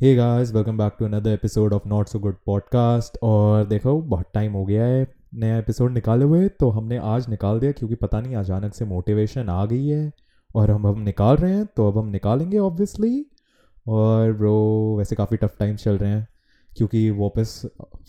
Hey guys welcome back to another episode of not so good podcast और देखो, बहुत time हो गया है नया एपिसोड निकाले हुए तो हमने आज निकाल दिया क्योंकि पता नहीं, अचानक से मोटिवेशन आ गई है। और हम हम निकाल रहे हैं तो अब हम निकालेंगे ऑब्वियसली और ब्रो वैसे काफ़ी टफ टाइम चल रहे हैं, क्योंकि वापस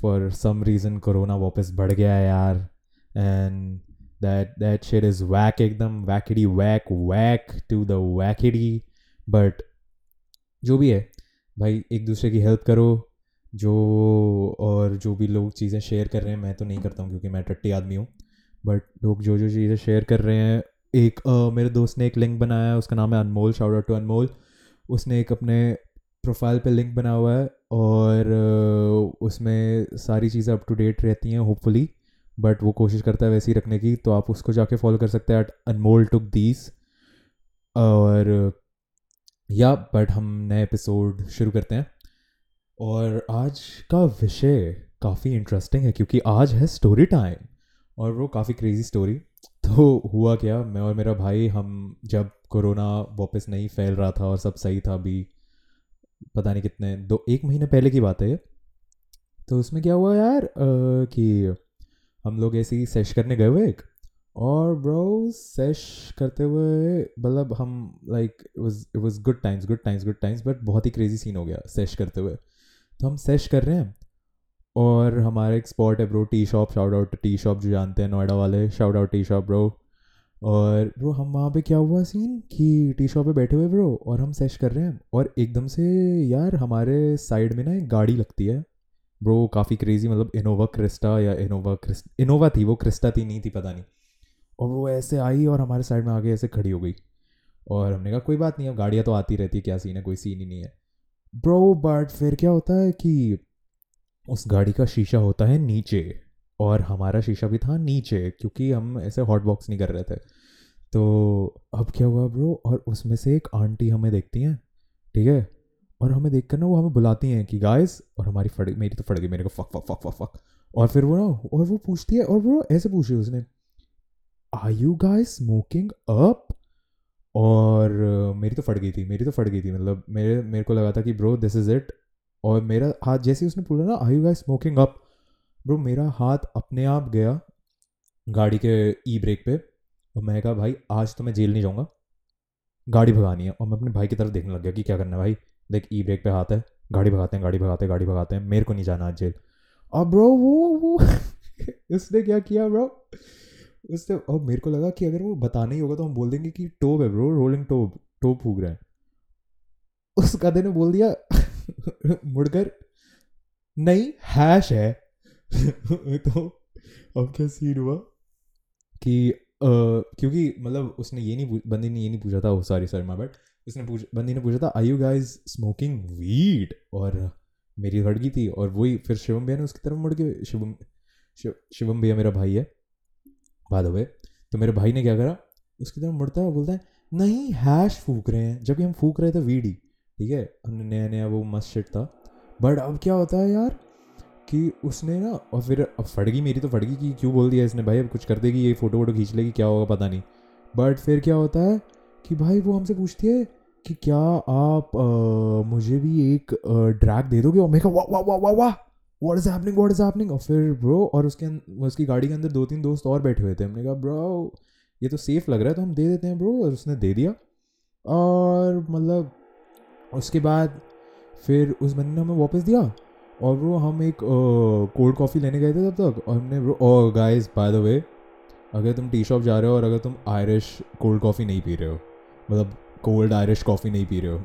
फॉर सम रीज़न कोरोना वापस बढ़ गया है यार। And that that shed is wack एकदम wacky wack wack to the wacky but जो भी है भाई एक दूसरे की हेल्प करो। जो और जो भी लोग चीज़ें शेयर कर रहे हैं मैं तो नहीं करता हूँ क्योंकि मैं टट्टी आदमी हूँ। बट लोग जो जो चीज़ें शेयर कर रहे हैं एक uh, मेरे दोस्त ने एक लिंक बनाया है उसका नाम है अनमोल शाउट टू अनमोल। उसने एक अपने प्रोफ़ाइल पे लिंक बना हुआ है और उसमें सारी चीज़ें अप टू डेट रहती हैं होपफुली बट वो कोशिश करता है वैसे ही रखने की तो आप उसको जाके फॉलो कर सकते हैं एट अनमोल टुक दीज और या बट हम नए एपिसोड शुरू करते हैं। और आज का विषय काफ़ी इंटरेस्टिंग है क्योंकि आज है स्टोरी टाइम और वो काफ़ी क्रेजी स्टोरी तो हुआ क्या मैं और मेरा भाई हम जब कोरोना वापस नहीं फैल रहा था और सब सही था अभी पता नहीं कितने दो एक महीने पहले की बात है तो उसमें क्या हुआ यार आ, कि हम लोग ऐसे ही सेश करने गए हुए एक। और ब्रो सेश करते हुए मतलब हम like it was good times good times good times but बहुत ही क्रेजी सीन हो गया सेश करते हुए। तो हम सेश कर रहे हैं और हमारा एक स्पॉट है bro tea shop shout out tea shop जो जानते हैं, नोएडा वाले shout out tea shop bro और ब्रो हम वहाँ पे क्या हुआ सीन कि टी शॉप पे बैठे हुए ब्रो और हम सेश कर रहे हैं और एकदम से यार हमारे साइड में ना एक गाड़ी लगती है। ब्रो काफ़ी क्रेजी मतलब इनोवा क्रिस्टा या इनोवा क्रिस्ट इनोवा थी वो क्रिस्टा थी, नहीं थी, पता नहीं। और वो ऐसे आई और हमारे साइड में आगे ऐसे खड़ी हो गई। और हमने कहा, कोई बात नहीं, अब गाड़ियाँ तो आती रहती है, क्या सीन है, कोई सीन ही नहीं है। ब्रो बट फिर क्या होता है कि उस गाड़ी का शीशा होता है नीचे और हमारा शीशा भी था नीचे क्योंकि हम ऐसे हॉट बॉक्स नहीं कर रहे थे। तो अब क्या हुआ ब्रो और उसमें से एक आंटी हमें देखती हैं, ठीक है? और हमें देख कर ना वो हमें बुलाती हैं कि गाइस और हमारी फट मेरी तो फट गई, मेरे को fuck fuck fuck fuck fuck और फिर वो ना, और वो पूछती है, और वो ऐसे पूछी उसने are you guys smoking up और uh, मेरी तो फट गई थी मेरी तो फट गई थी मतलब मेरे मेरे को लगा था कि ब्रो दिस इज़ इट और मेरा हाथ जैसे उसने बोला ना are you guys smoking up bro मेरा हाथ अपने आप गया गाड़ी के ई ब्रेक पे और मैं कहा भाई आज तो मैं जेल नहीं जाऊँगा। गाड़ी भगानी है। और मैं अपने भाई की तरफ़ देखने लग गया कि क्या करना है भाई। देख ई ब्रेक पे हाथ है गाड़ी भगाते हैं गाड़ी भगाते हैं गाड़ी भगाते हैं मेरे को नहीं जाना आज जेल। और ब्रो वो वो उसने क्या किया ब्रो उसने और मेरे को लगा कि अगर वो बताना ही होगा तो हम बोल देंगे कि टोप है ब्रो रोलिंग टोप टोप फूक रहे हैं। उस गधे ने बोल दिया मुड़कर नहीं हैश है। तो अब क्या सीन हुआ? कि uh, क्योंकि मतलब उसने ये नहीं बंदी ने ये नहीं पूछा था सॉरी सॉरी माय बट उसने पूछ बंदी ने पूछा था are you guys smoking weed और मेरी लड़की थी और वही फिर शिवम भैया ने उसकी तरफ़ मुड़ के शिवम शिवम भैया मेरा भाई है बाद हुए तो मेरे भाई ने क्या करा? उसकी तरफ़ मुड़ता है बोलता है नहीं हैश फूक रहे हैं। जबकि हम फूक रहे थे वीडी ठीक है? हमने नया नया वो मस्त शिट था। बट अब क्या होता है यार कि उसने ना और फिर अब फट गई मेरी तो फट गई कि क्यों बोल दिया इसने भाई? अब कुछ कर देगी ये फ़ोटो वोटो खींच लेगी क्या होगा पता नहीं। बट फिर क्या होता है कि भाई वो हमसे पूछती है कि क्या आप आ, मुझे भी एक ड्रैग दे दोगे? और मैं वाह वाह वाह वाह वाह what is happening what is happening और फिर ब्रो और उसके उसकी गाड़ी के अंदर दो तीन दोस्त और बैठे हुए थे। हमने कहा ब्रो ये तो सेफ़ लग रहा है तो हम दे देते हैं ब्रो और उसने दे दिया। और मतलब उसके बाद फिर उस बंदे ने हमें वापस दिया। और ब्रो हम एक कोल्ड कॉफ़ी लेने गए थे तब तक। और हमने bro guys by the way अगर तुम टी शॉप जा रहे हो और अगर तुम आयरिश कोल्ड कॉफ़ी नहीं पी रहे हो मतलब कोल्ड आयरिश कॉफ़ी नहीं पी रहे हो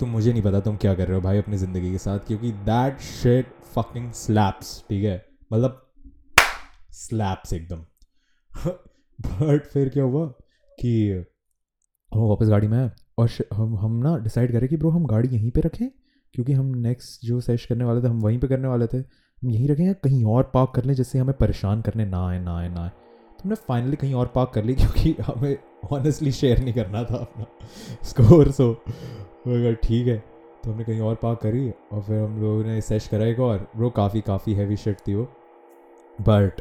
तो मुझे नहीं पता तुम क्या कर रहे हो भाई अपनी ज़िंदगी के साथ, क्योंकि दैट शेट फकिंग स्लैप्स ठीक है? मतलब स्लैप्स एकदम। बट फिर क्या हुआ कि वो वापस गाड़ी में आए और हम हम ना डिसाइड करें कि ब्रो हम गाड़ी यहीं पे रखें, क्योंकि हम नेक्स्ट जो सेश करने वाले थे, हम वहीं पे करने वाले थे। हम यहीं रखें या कहीं और पार्क कर लें जिससे हमें परेशान करने ना आए ना आए ना आए। हमने फाइनली कहीं और पार्क कर ली, क्योंकि हमें ऑनेस्टली शेयर नहीं करना था अपना स्कोर सो अगर ठीक है तो हमने कहीं और पार्क करी और फिर हम लोगों ने सेश करा एक और। ब्रो काफ़ी काफ़ी हैवी शर्ट थी वो। बट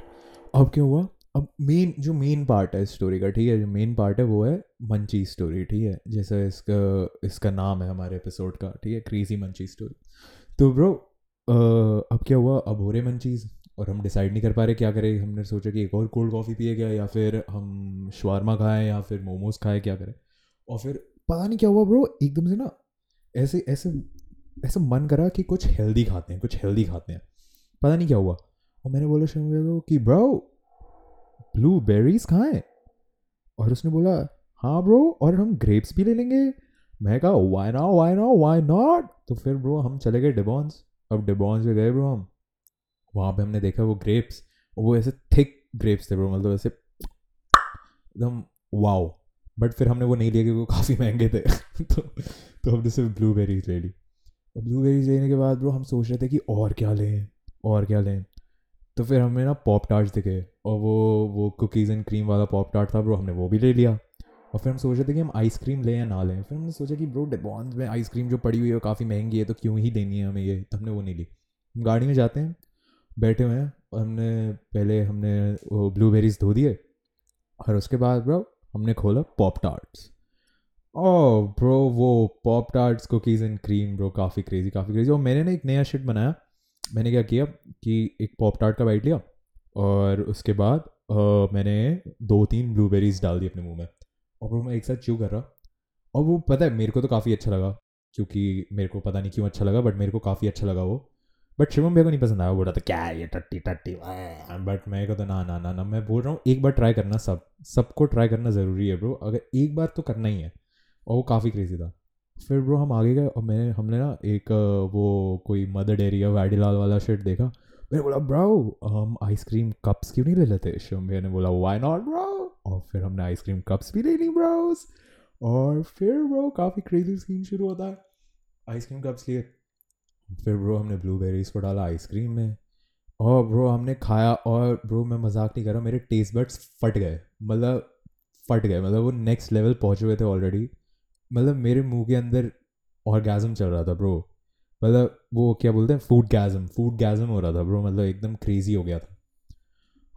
अब क्या हुआ? अब मेन जो मेन पार्ट है इस स्टोरी का, ठीक है, जो मेन पार्ट है वो है मंची स्टोरी ठीक है, जैसे इसका इसका नाम है हमारे एपिसोड का, ठीक है क्रेजी मंची स्टोरी तो ब्रो अब क्या हुआ? अब हो रहे मंचीज़ और हम डिसाइड नहीं कर पा रहे क्या करें। हमने सोचा कि एक और कोल्ड कॉफ़ी पिए क्या, या फिर हम शवारमा खाएँ, या फिर मोमोज खाएँ, क्या करें। और फिर पता नहीं क्या हुआ ब्रो एकदम से ना ऐसे ऐसे, ऐसा मन करा कि कुछ हेल्दी खाते हैं, कुछ हेल्दी खाते हैं। पता नहीं क्या हुआ। और मैंने बोला शंभू को कि ब्रो ब्लू बेरीज खाएँ? और उसने बोला हाँ ब्रो और हम ग्रेप्स भी ले लेंगे। मैं कहा वाई ना वाई ना वाई नॉट तो फिर ब्रो हम चले गए डिबॉन्स अब डिबॉन्स में गए ब्रो हम। वहाँ पे हमने देखा वो ग्रेप्स वो ऐसे थिक ग्रेप्स थे ब्रो मतलब ऐसे एकदम वाओ बट फिर हमने वो नहीं लिया क्योंकि वो काफ़ी महँगे थे। तो तो हमने सिर्फ़ ब्लूबेरीज ले ली। ब्लूबेरीज लेने के बाद ब्रो हम सोच रहे थे कि और क्या लें, और क्या लें। तो फिर हमें ना पॉप टार्ट दिखे और वो वो कुकीज़ एंड क्रीम वाला पॉप टार्ट था ब्रो हमने वो भी ले लिया। और फिर हम सोच रहे थे कि हम आइसक्रीम लें या ना लें। फिर हमने सोचा कि ब्रो डिबॉन्स में आइसक्रीम जो पड़ी हुई है वो काफ़ी महँगी है तो क्यों ही देनी है हमें ये? तो हमने वो नहीं ली। हम गाड़ी में जाते हैं बैठे हुए हैं। और हमने पहले हमने वो ब्लूबेरीज धो दिए और उसके बाद ब्रो हमने खोला पॉप टार्ट्स ओ ब्रो वो pop tarts cookies and cream bro काफ़ी क्रेजी काफ़ी क्रेजी और मैंने ना एक नया शिट बनाया। मैंने क्या किया कि एक पॉप टार्ट का बाइट लिया और उसके बाद आ, मैंने दो तीन ब्लूबेरीज डाल दी अपने मुँह में। और ब्रो मैं एक साथ च्यू कर रहा। और वो पता है मेरे को तो काफ़ी अच्छा लगा क्योंकि मेरे को पता नहीं क्यों अच्छा लगा बट मेरे को काफ़ी अच्छा लगा वो। बट शिवम भैया को नहीं पसंद आया बोला था, क्या ये टट्टी टट्टी? बट मैं को तो ना ना ना ना, मैं बोल रहा हूँ, एक बार ट्राई करना सब, सबको ट्राई करना ज़रूरी है ब्रो अगर एक बार तो करना ही है। और वो काफ़ी क्रेजी था। फिर ब्रो हम आगे गए और मैंने, हमने ना एक, वो कोई मदर डेरी या वैडीलाल वाला शर्ट देखा। मैंने बोला, ब्रो, हम आइसक्रीम कप्स क्यों नहीं ले लेते? शिवम भैया ने बोला वाई नॉट ब्रो और फिर हमने आइसक्रीम कप्स भी ले ली ब्रोस और फिर ब्रो काफ़ी क्रेजी सीन शुरू होता है। आइसक्रीम कप्स लिए फिर ब्रो हमने ब्लूबेरीज को डाला आइसक्रीम में। और ब्रो हमने खाया और ब्रो मैं मज़ाक नहीं कर रहा मेरे टेस्ट बड्स फट गए। मतलब फट गए मतलब वो नेक्स्ट लेवल पहुँचे हुए थे ऑलरेडी मतलब मेरे मुँह के अंदर ऑर्गेज़म चल रहा था ब्रो। मतलब वो क्या बोलते हैं फ़ूड गैज़म फ़ूड गैज़म हो रहा था ब्रो मतलब एकदम क्रेजी हो गया था।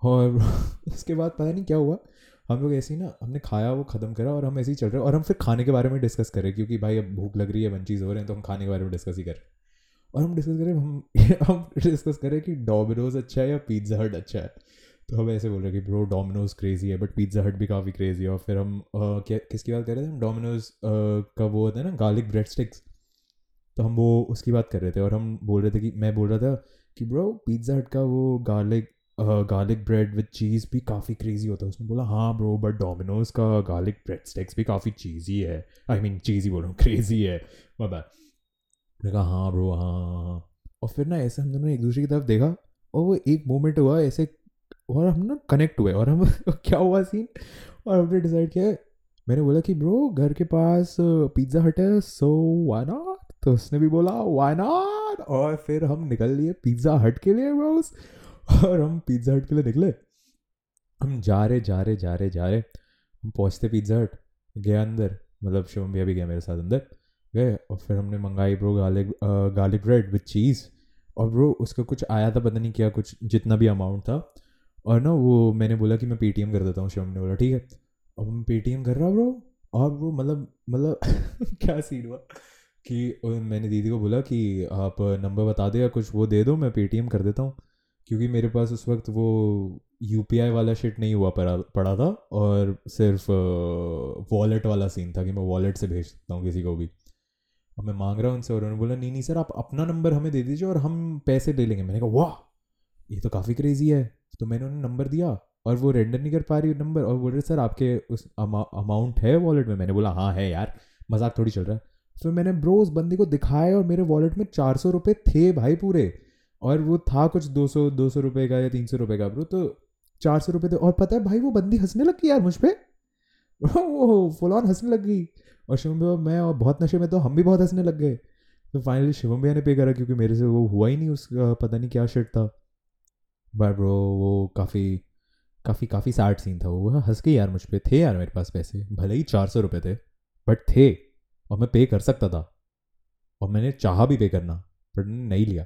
और उसके बाद पता नहीं क्या हुआ, हम लोग ऐसे ही ना, हमने खाया, वो ख़त्म करा और हम ऐसे ही चल रहे और हम फिर खाने के बारे में डिस्कस करें क्योंकि भाई अब भूख लग रही है वन चीज़ हो रहे हैं तो हम खाने के बारे में डिस्कस ही करें और हम डिस्कस करें हम हम डिस्कस करें कि डोमिनोज अच्छा है या पिज़्ज़ा हट अच्छा है? तो हम ऐसे बोल रहे हैं कि ब्रो डोमिनोज क्रेजी है बट पिज़्ज़ा हट भी काफ़ी क्रेजी है। और फिर हम आ, क्या किसकी बात कर रहे थे हम? डोमिनोज का वो होता है ना गार्लिक ब्रेड स्टिक्स तो हम वो उसकी बात कर रहे थे और हम बोल रहे थे कि मैं बोल रहा था कि ब्रो पिज़्ज़ा हट का वो garlic garlic bread with cheese भी काफ़ी क्रेजी होता है। उसने बोला हाँ ब्रो बट डोमिनोज का गार्लिक ब्रेड स्टिक्स भी काफ़ी चीज़ी है। आई मीन चीज़ी बोल रहा हूँ क्रेजी है। बाबा मैंने कहा हाँ ब्रो हाँ, हाँ हाँ और फिर ना ऐसे हम दोनों एक दूसरे की तरफ़ देखा और वो एक मोमेंट हुआ ऐसे और हम ना कनेक्ट हुए और हम क्या हुआ सीन और हमने डिसाइड किया मैंने बोला कि ब्रो घर के पास पिज़्ज़ा हट है सो वाई नॉट तो उसने भी बोला वाई नॉट और फिर हम निकल लिए पिज़्ज़ा हट के लिए ब्रोस और हम पिज़्ज़ा हट के लिए निकले। हम जा रहे जा रहे जा रहे जा रहे। हम पहुँचते पिज़्ज़ा हट गया अंदर। मतलब शिवम भैया भी गया मेरे साथ अंदर। गए और फिर हमने मंगाई bro garlic garlic bread with cheese और ब्रो उसका कुछ आया था, पता नहीं क्या कुछ, जितना भी अमाउंट था। और ना वो मैंने बोला कि मैं पेटीएम कर देता हूँ, शिवम ने बोला, ठीक है। अब मैं पेटीएम कर रहा ब्रो। और वो मतलब मतलब क्या सीन हुआ? कि मैंने दीदी को बोला कि आप नंबर बता दो या कुछ, वो दे दो, मैं पेटीएम कर देता हूँ। क्योंकि मेरे पास उस वक्त वो UPI वाला शिट नहीं हुआ पड़ा पड़ा था। और सिर्फ़ वॉलेट वाला सीन था कि मैं वॉलेट से भेज सकता हूँ किसी को भी। और मैं मांग रहा हूँ उनसे और उन्होंने बोला, नहीं नहीं सर, आप अपना नंबर हमें दे दीजिए और हम पैसे ले लेंगे। मैंने कहा, वाह, ये तो काफ़ी क्रेजी है। तो मैंने उन्हें नंबर दिया और वो रेंडर नहीं कर पा रही नंबर और बोल रहे, सर, आपके उस अमाउंट है वॉलेट में? मैंने बोला हाँ है यार, मज़ाक थोड़ी चल रहा है। फिर मैंने ब्रो उस बंदी को दिखाया और मेरे वॉलेट में चार सौ रुपये थे भाई पूरे और वो था कुछ दो सौ दो सौ रुपये का या तीन सौ रुपये का ब्रो तो चार सौ रुपये थे। और पता है भाई, वो बंदी हंसने लगी यार मुझ पर फुल ऑन हंसने लग गई। और शिवम भैया मैं और बहुत नशे में तो हम भी बहुत हंसने लग गए। तो फाइनली शिवम भैया ने पे करा, क्योंकि मेरे से वो हुआ ही नहीं उसका पता नहीं क्या शर्ट था। बट ब्रो वो काफ़ी काफ़ी काफ़ी सैड सीन था। वो हंस के यार मुझ पर थे यार मेरे पास पैसे। भले ही चार सौ रुपये थे बट थे। और मैं पे कर सकता था। और मैंने चाहा भी पे करना बट नहीं लिया।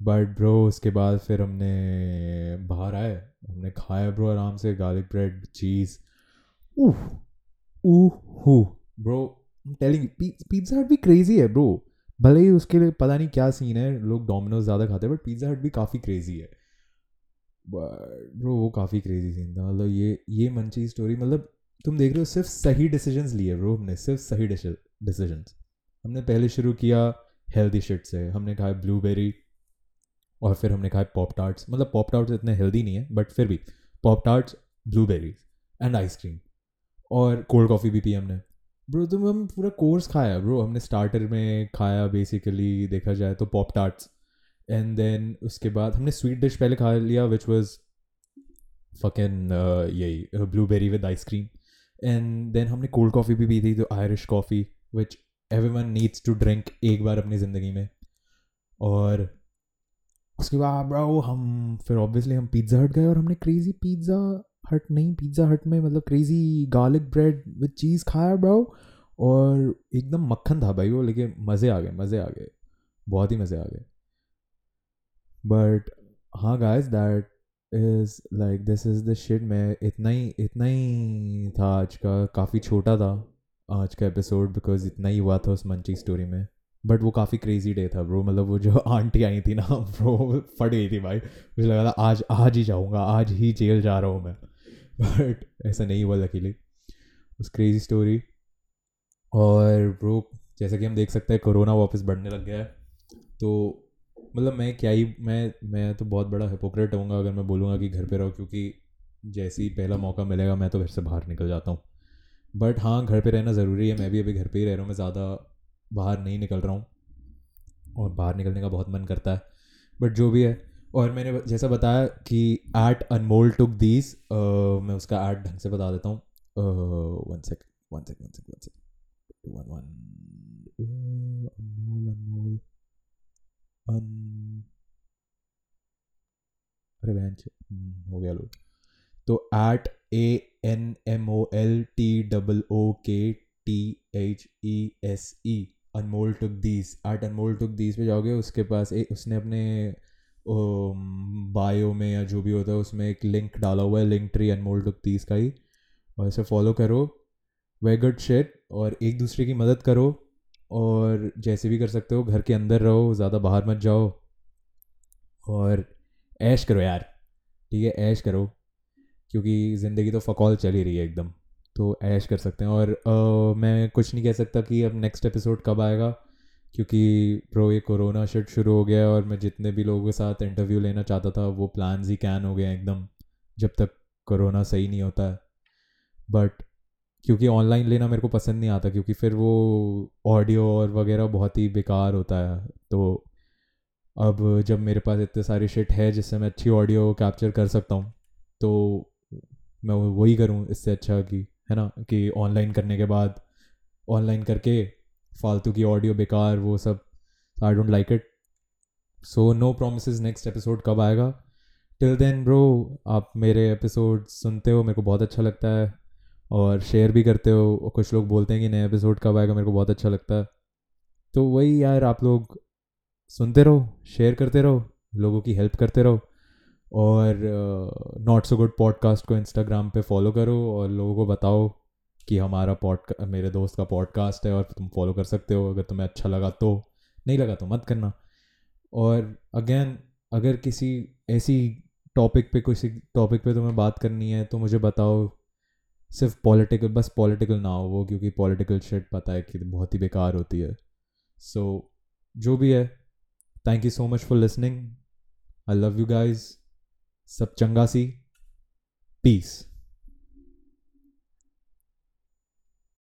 बट ब्रो उसके बाद फिर हमने बाहर आए। हमने खाया ब्रो आराम से गार्लिक ब्रेड चीज़ ऊह ऊह हू ब्रो टेलिंग पिज़्ज़ा हट भी क्रेजी है ब्रो भले ही उसके लिए पता नहीं क्या सीन है, लोग डोमिनोज ज़्यादा खाते हैं बट पिज़्ज़ा हट भी काफ़ी क्रेजी है. ब्रो वो काफ़ी क्रेजी सीन था. मतलब ये ये मंची स्टोरी मतलब तुम देख रहे हो, सिर्फ़ सही डिसीजंस लिए ब्रो हमने, सिर्फ़ सही डिसीजंस हमने पहले शुरू किया हेल्दी शिट से, हमने खाया ब्लूबेरी और फिर हमने खाया पॉप टार्ट्स मतलब पॉप टार्ट्स इतने हेल्दी नहीं है बट फिर भी pop tarts blueberries and ice cream और कोल्ड कॉफ़ी भी पी हमने। ब्रो तुम हम पूरा कोर्स खाया ब्रो हमने स्टार्टर में खाया बेसिकली देखा जाए तो पॉप टार्ट्स एंड देन उसके बाद हमने स्वीट डिश पहले खा लिया विच वॉज़ फकेन यही blueberry with ice cream and then हमने कोल्ड कॉफ़ी भी पी थी तो Irish coffee which everyone needs to drink एक बार अपनी ज़िंदगी में. और उसके बाद ब्रो हम, फिर ऑब्वियसली हम पिज़्ज़ा हट गए और हमने क्रेज़ी पिज़्ज़ा हट नहीं पिज़्ज़ा हट में मतलब crazy garlic bread with cheese खाया ब्रो और एकदम मक्खन था भाई वो, लेकिन मज़े आ गए, मज़े आ गए। बहुत ही मज़े आ गए। बट हाँ guys that is like this is the shit मैं इतना ही इतना ही था आज का, काफ़ी छोटा था आज का एपिसोड बिकॉज़ इतना ही हुआ था उस मंची स्टोरी में। बट वो काफ़ी क्रेजी डे था ब्रो मतलब वो जो आंटी आई थी ना ब्रो फट गई थी भाई। मुझे लगा था, आज आज ही जाऊँगा, आज ही जेल जा रहा हूँ मैं। बट ऐसा नहीं हुआ लकीली उस क्रेजी स्टोरी और ब्रो जैसा कि हम देख सकते हैं कोरोना वापस बढ़ने लग गया है. तो मतलब मैं क्या ही, मैं मैं तो बहुत बड़ा हिपोक्रेट होऊँगा अगर मैं बोलूँगा कि घर पे रहो, क्योंकि जैसे ही पहला मौका मिलेगा, मैं तो घर से बाहर निकल जाता हूँ. बट हाँ घर पे रहना ज़रूरी है. मैं भी अभी घर पे ही रह रहा हूँ. मैं ज़्यादा बाहर नहीं निकल रहा हूँ. और बाहर निकलने का बहुत मन करता है. बट जो भी है और मैंने जैसा बताया कि एट अनमोल टुक दीज मैं उसका ऐड ढंग से बता देता हूँ। One sec one sec one sec one sec one one Anmol Anmol अन अरे बहन हो गया लोग तो at A N M O L T double O K T H E S E. Anmol took these at Anmol took these पे जाओगे उसके पास ए, उसने अपने बायो में या जो भी होता है उसमें एक लिंक डाला हुआ है लिंक ट्री अनमोल दीज का ही। और इसे फॉलो करो वे गुड शेट और एक दूसरे की मदद करो और जैसे भी कर सकते हो घर के अंदर रहो ज़्यादा बाहर मत जाओ। और ऐश करो यार ठीक है ऐश करो क्योंकि ज़िंदगी तो फ़कौल चल ही रही है एकदम। तो ऐश कर सकते हैं और आ, मैं कुछ नहीं कह सकता कि अब नेक्स्ट एपिसोड कब आएगा। क्योंकि प्रो ये कोरोना शिट शुरू हो गया और मैं जितने भी लोगों के साथ इंटरव्यू लेना चाहता था, वो प्लान ही कैन हो गए एकदम, जब तक कोरोना सही नहीं होता है। बट क्योंकि ऑनलाइन लेना मेरे को पसंद नहीं आता, क्योंकि फिर वो ऑडियो और वगैरह बहुत ही बेकार होता है। तो अब जब मेरे पास इतने सारी शिट है, जिससे मैं अच्छी ऑडियो कैप्चर कर सकता हूँ तो मैं वही करूँ इससे अच्छा कि, है ना, कि ऑनलाइन करने के बाद ऑनलाइन करके फालतू की ऑडियो बेकार, वो सब। I don't like it so no promise next episode कब आएगा। टिल देन ब्रो आप मेरे एपिसोड सुनते हो, मेरे को बहुत अच्छा लगता है। और शेयर भी करते हो कुछ लोग बोलते हैं कि नया एपिसोड कब आएगा, मेरे को बहुत अच्छा लगता है। तो वही यार, आप लोग सुनते रहो शेयर करते रहो, लोगों की हेल्प करते रहो। और नॉट सो गुड पॉडकास्ट को इंस्टाग्राम पे फॉलो करो और लोगों को बताओ। कि हमारा पॉड मेरे दोस्त का पॉडकास्ट है और तुम फॉलो कर सकते हो अगर तुम्हें अच्छा लगा तो। नहीं लगा तो मत करना। और अगेन अगर किसी ऐसी टॉपिक पे किसी टॉपिक पे तुम्हें बात करनी है तो मुझे बताओ। सिर्फ़ पॉलिटिकल बस पॉलिटिकल ना हो वो क्योंकि पॉलिटिकल शिट पता है कि बहुत ही बेकार होती है। सो so, जो भी है thank you so much for listening I love you guys सब चंगा सी. पीस